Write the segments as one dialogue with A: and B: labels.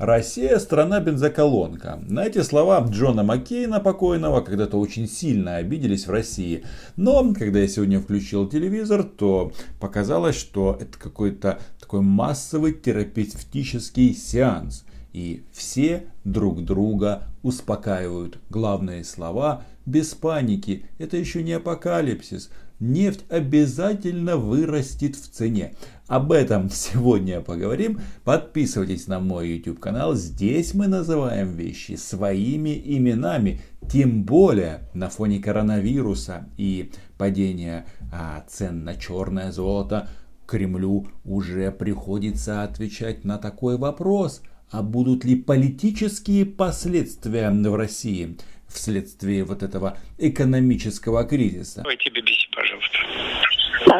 A: Россия – страна бензоколонка. На эти слова Джона Маккейна покойного когда-то очень сильно обиделись в России. Но, когда я сегодня включил телевизор, то показалось, что это какой-то такой массовый терапевтический сеанс. И все друг друга успокаивают. Главные слова без паники. Это еще не апокалипсис нефть обязательно вырастет в цене. Об этом сегодня поговорим. Подписывайтесь на мой YouTube канал. Здесь мы называем вещи своими именами. Тем более на фоне коронавируса и падения а, цен на черное золото Кремлю уже приходится отвечать на такой вопрос. А будут ли политические последствия в России вследствие вот этого экономического кризиса?
B: Ой, тебе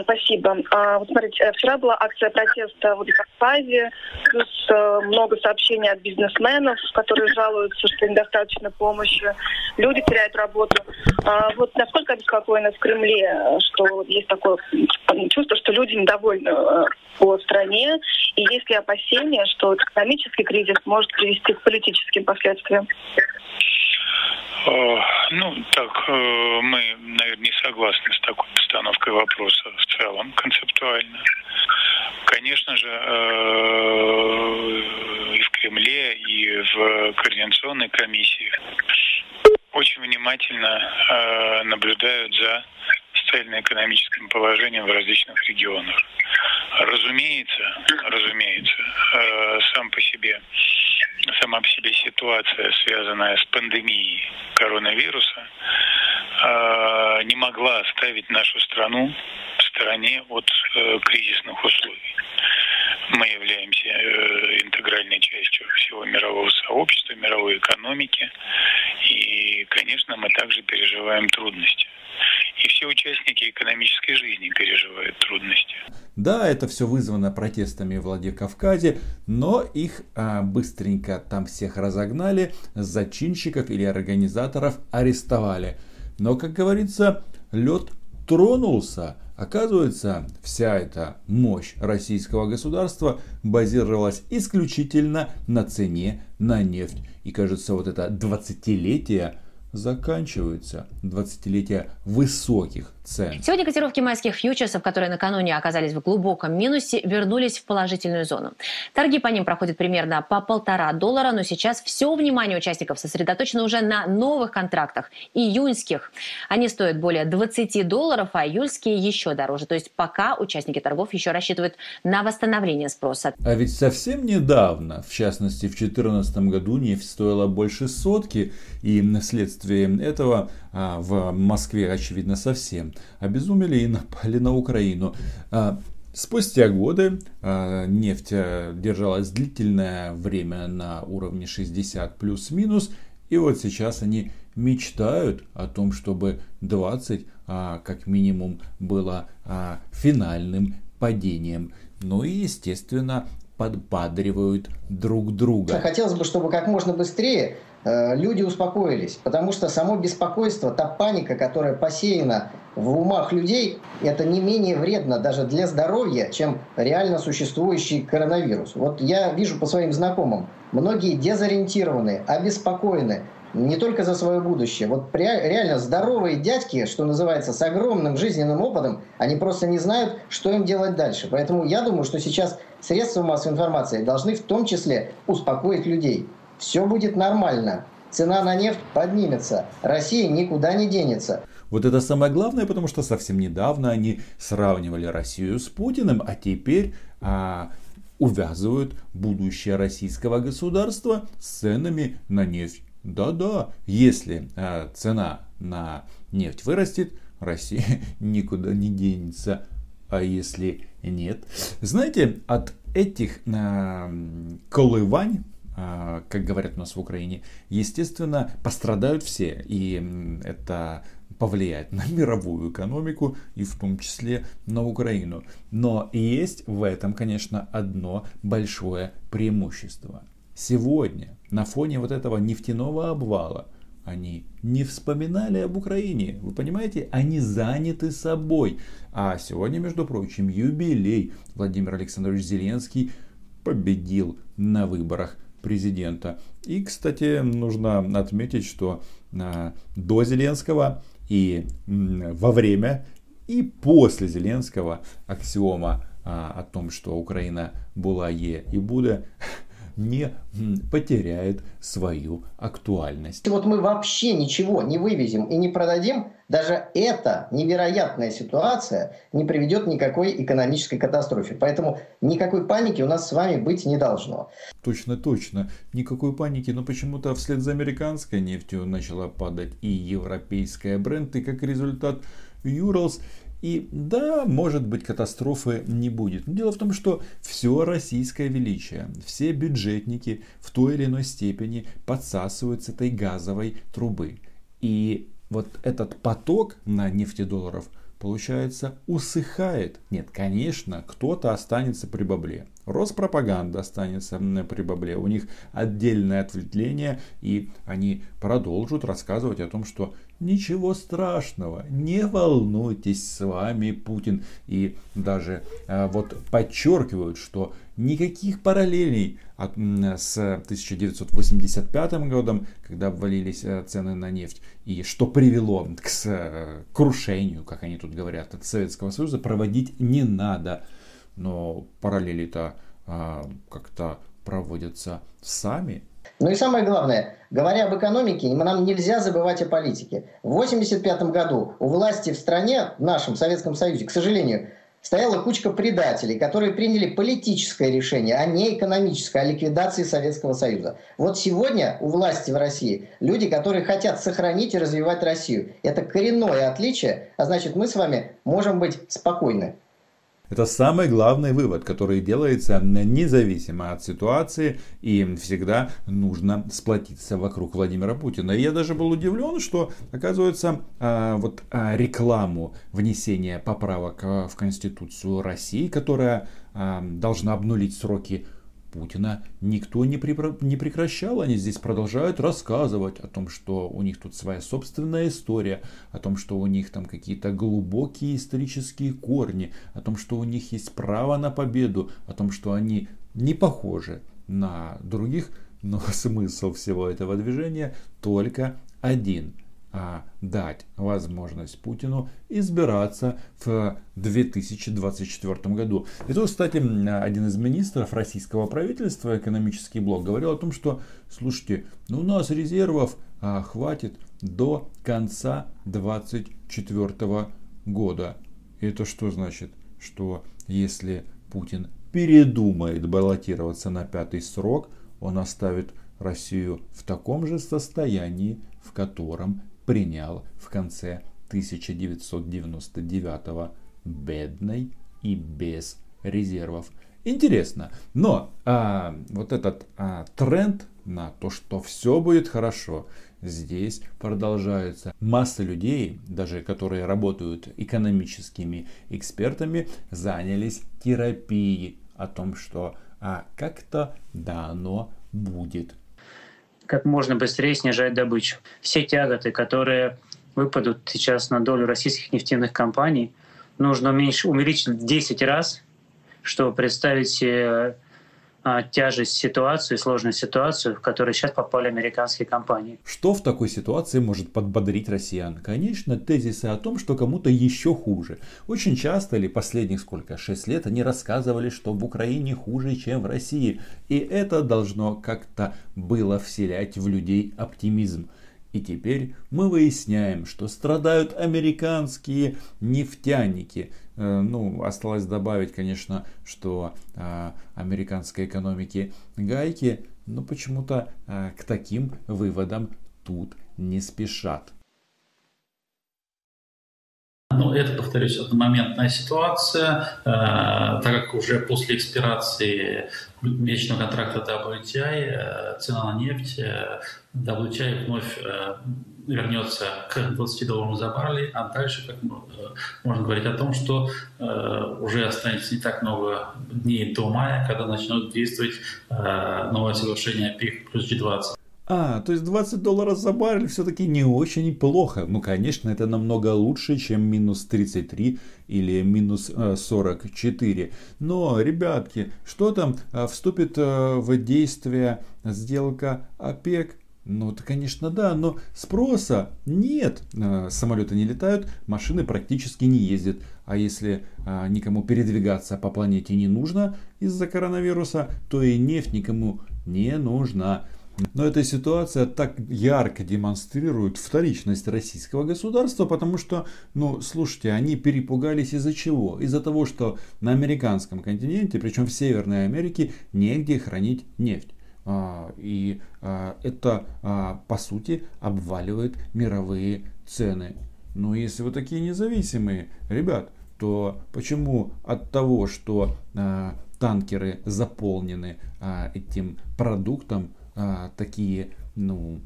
C: спасибо. А, вот смотрите, э, вчера была акция протеста в Владикавказе, плюс а, много сообщений от бизнесменов, которые жалуются, что недостаточно помощи. Люди теряют работу. А, вот насколько обеспокоены в Кремле, что есть такое чувство, что люди недовольны по стране, и есть ли опасения, что экономический кризис может привести к политическим последствиям?
B: Ну, так, мы, наверное, не согласны с такой постановкой вопроса в целом, концептуально. Конечно же, и в Кремле, и в Координационной комиссии очень внимательно наблюдают за социально-экономическим положением в различных регионах. Разумеется, разумеется, сам по себе сама по себе ситуация, связанная с пандемией коронавируса, а, не могла оставить нашу страну в стороне от э, кризисных условий. Мы являемся э, интегральной частью всего мирового сообщества, мировой экономики. И, конечно, мы также переживаем трудности. И все участники экономической жизни переживают трудности.
A: Да, это все вызвано протестами в Владикавказе, но их а, быстренько там всех разогнали, зачинщиков или организаторов арестовали. Но, как говорится, лед тронулся. Оказывается, вся эта мощь российского государства базировалась исключительно на цене на нефть. И кажется, вот это 20-летие заканчиваются 20-летия высоких цен.
D: Сегодня котировки майских фьючерсов, которые накануне оказались в глубоком минусе, вернулись в положительную зону. Торги по ним проходят примерно по полтора доллара, но сейчас все внимание участников сосредоточено уже на новых контрактах, июньских. Они стоят более 20 долларов, а июльские еще дороже. То есть пока участники торгов еще рассчитывают на восстановление спроса.
A: А ведь совсем недавно, в частности в 2014 году, нефть стоила больше сотки, и вследствие этого а, в Москве, очевидно, совсем обезумели и напали на Украину. А, спустя годы а, нефть э, держалась длительное время на уровне 60 плюс-минус, и вот сейчас они мечтают о том, чтобы 20 как минимум было финальным падением. Ну и, естественно, подбадривают друг друга.
E: Хотелось бы, чтобы как можно быстрее Э, люди успокоились, потому что само беспокойство, та паника, которая посеяна в умах людей, это не менее вредно даже для здоровья, чем реально существующий коронавирус. Вот я вижу по своим знакомым, многие дезориентированы, обеспокоены, не только за свое будущее. Вот реально здоровые дядьки, что называется, с огромным жизненным опытом, они просто не знают, что им делать дальше. Поэтому я думаю, что сейчас средства массовой информации должны в том числе успокоить людей все будет нормально. Цена на нефть поднимется. Россия никуда не денется.
A: Вот это самое главное, потому что совсем недавно они сравнивали Россию с Путиным, а теперь а, увязывают будущее российского государства с ценами на нефть. Да-да, если а, цена на нефть вырастет, Россия никуда не денется. А если нет? Знаете, от этих а, колывань как говорят у нас в Украине, естественно, пострадают все. И это повлияет на мировую экономику и в том числе на Украину. Но есть в этом, конечно, одно большое преимущество. Сегодня на фоне вот этого нефтяного обвала они не вспоминали об Украине. Вы понимаете, они заняты собой. А сегодня, между прочим, юбилей. Владимир Александрович Зеленский победил на выборах президента. И, кстати, нужно отметить, что а, до Зеленского и во время и после Зеленского аксиома а, о том, что Украина была е и будет, не потеряет свою актуальность.
E: Вот мы вообще ничего не вывезем и не продадим, даже эта невероятная ситуация не приведет никакой экономической катастрофе. Поэтому никакой паники у нас с вами быть не должно.
A: Точно, точно. Никакой паники, но почему-то вслед за американской нефтью начала падать и европейская бренд, и как результат Юралс и да, может быть, катастрофы не будет. Но дело в том, что все российское величие, все бюджетники в той или иной степени подсасывают с этой газовой трубы. И вот этот поток на нефтедолларов получается усыхает. Нет, конечно, кто-то останется при бабле. Роспропаганда останется при бабле. У них отдельное ответвление, и они продолжат рассказывать о том, что ничего страшного, не волнуйтесь с вами, Путин. И даже э, вот подчеркивают, что никаких параллелей от, с 1985 годом, когда обвалились э, цены на нефть, и что привело к э, крушению, как они тут говорят, от Советского Союза, проводить не надо. Но параллели-то а, как-то проводятся сами.
E: Ну и самое главное, говоря об экономике, нам нельзя забывать о политике. В 1985 году у власти в стране, в нашем Советском Союзе, к сожалению, стояла кучка предателей, которые приняли политическое решение, а не экономическое, о ликвидации Советского Союза. Вот сегодня у власти в России люди, которые хотят сохранить и развивать Россию. Это коренное отличие, а значит мы с вами можем быть спокойны.
A: Это самый главный вывод, который делается независимо от ситуации и всегда нужно сплотиться вокруг Владимира Путина. И я даже был удивлен, что оказывается а, вот а, рекламу внесения поправок а, в Конституцию России, которая должна обнулить сроки Путина никто не, припро- не прекращал. Они здесь продолжают рассказывать о том, что у них тут своя собственная история, о том, что у них там какие-то глубокие исторические корни, о том, что у них есть право на победу, о том, что они не похожи на других. Но смысл всего этого движения только один – а, дать возможность Путину избираться в 2024 году. И тут, кстати, один из министров российского правительства, экономический блок, говорил о том, что, слушайте, ну у нас резервов а, хватит до конца 2024 года. И это что значит? Что если Путин передумает баллотироваться на пятый срок, он оставит Россию в таком же состоянии, в котором принял в конце 1999 бедной и без резервов. Интересно, но а, вот этот а, тренд на то, что все будет хорошо, здесь продолжается. Масса людей, даже которые работают экономическими экспертами, занялись терапией о том, что а, как-то да оно будет
F: как можно быстрее снижать добычу. Все тяготы, которые выпадут сейчас на долю российских нефтяных компаний, нужно уменьшить, увеличить в 10 раз, чтобы представить себе тяжесть ситуации, сложную ситуацию, в которую сейчас попали американские компании.
A: Что в такой ситуации может подбодрить россиян? Конечно, тезисы о том, что кому-то еще хуже. Очень часто, или последних сколько, 6 лет, они рассказывали, что в Украине хуже, чем в России. И это должно как-то было вселять в людей оптимизм. И теперь мы выясняем, что страдают американские нефтяники. Э, ну, осталось добавить, конечно, что э, американской экономике гайки, но почему-то э, к таким выводам тут не спешат.
G: Ну, это, повторюсь, одномоментная ситуация, э, так как уже после экспирации месячного контракта WTI э, цена на нефть э, WTI вновь э, вернется к 20 долларам за баррель, а дальше как э, можно говорить о том, что э, уже останется не так много дней до мая, когда начнет действовать э, новое соглашение ПИК плюс G20.
A: А, то есть 20 долларов за баррель все-таки не очень плохо. Ну, конечно, это намного лучше, чем минус 33 или минус 44. Э, Но, ребятки, что там э, вступит э, в действие сделка ОПЕК? Ну, это, конечно, да, но спроса нет. Самолеты не летают, машины практически не ездят. А если никому передвигаться по планете не нужно из-за коронавируса, то и нефть никому не нужна. Но эта ситуация так ярко демонстрирует вторичность российского государства, потому что, ну, слушайте, они перепугались из-за чего? Из-за того, что на американском континенте, причем в Северной Америке, негде хранить нефть. А, и а, это, а, по сути, обваливает мировые цены. Но если вы такие независимые, ребят, то почему от того, что танкеры заполнены этим продуктом, а, такие, ну,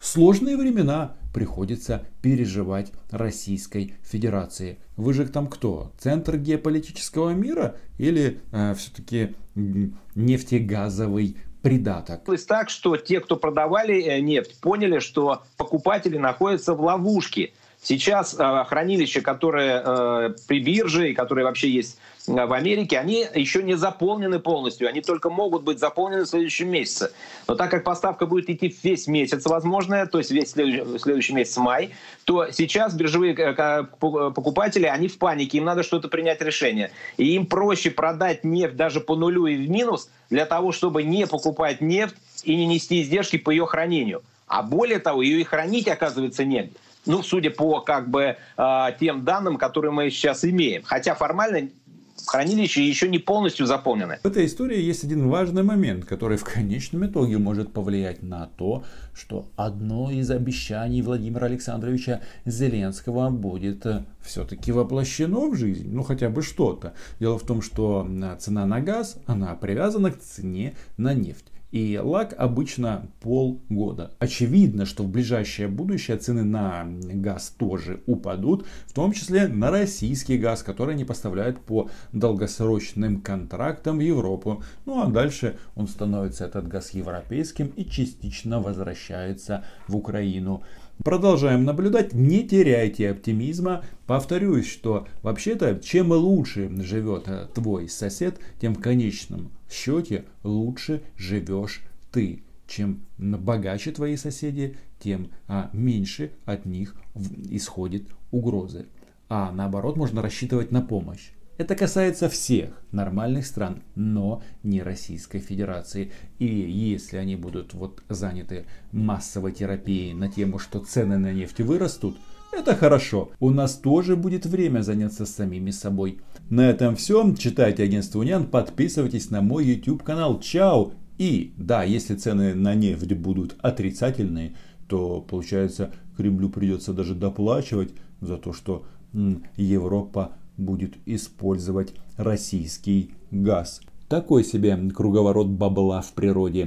A: сложные времена приходится переживать Российской Федерации. Вы же там кто? Центр геополитического мира или а, все-таки нефтегазовый придаток.
H: Так что те, кто продавали э, нефть, поняли, что покупатели находятся в ловушке. Сейчас э, хранилища, которые э, при бирже и которые вообще есть э, в Америке, они еще не заполнены полностью. Они только могут быть заполнены в следующем месяце. Но так как поставка будет идти весь месяц, возможно, то есть весь следующий, следующий месяц май, то сейчас биржевые э, покупатели, они в панике, им надо что-то принять решение. И им проще продать нефть даже по нулю и в минус для того, чтобы не покупать нефть и не нести издержки по ее хранению. А более того, ее и хранить, оказывается, негде ну, судя по как бы тем данным, которые мы сейчас имеем. Хотя формально хранилище еще не полностью заполнены.
A: В этой истории есть один важный момент, который в конечном итоге может повлиять на то, что одно из обещаний Владимира Александровича Зеленского будет э, все-таки воплощено в жизнь. Ну, хотя бы что-то. Дело в том, что цена на газ, она привязана к цене на нефть. И лак обычно полгода. Очевидно, что в ближайшее будущее цены на газ тоже упадут, в том числе на российский газ, который они поставляют по долгосрочным контрактам в Европу. Ну а дальше он становится этот газ европейским и частично возвращается в Украину. Продолжаем наблюдать, не теряйте оптимизма. Повторюсь, что вообще-то чем лучше живет э, твой сосед, тем в конечном счете лучше живешь ты. Чем богаче твои соседи, тем а, меньше от них исходит угрозы. А наоборот, можно рассчитывать на помощь. Это касается всех нормальных стран, но не Российской Федерации. И если они будут вот заняты массовой терапией на тему, что цены на нефть вырастут, это хорошо. У нас тоже будет время заняться самими собой. На этом все. Читайте агентство Униан, подписывайтесь на мой YouTube канал. Чао! И да, если цены на нефть будут отрицательные, то получается Кремлю придется даже доплачивать за то, что Европа будет использовать российский газ. Такой себе круговорот бабла в природе.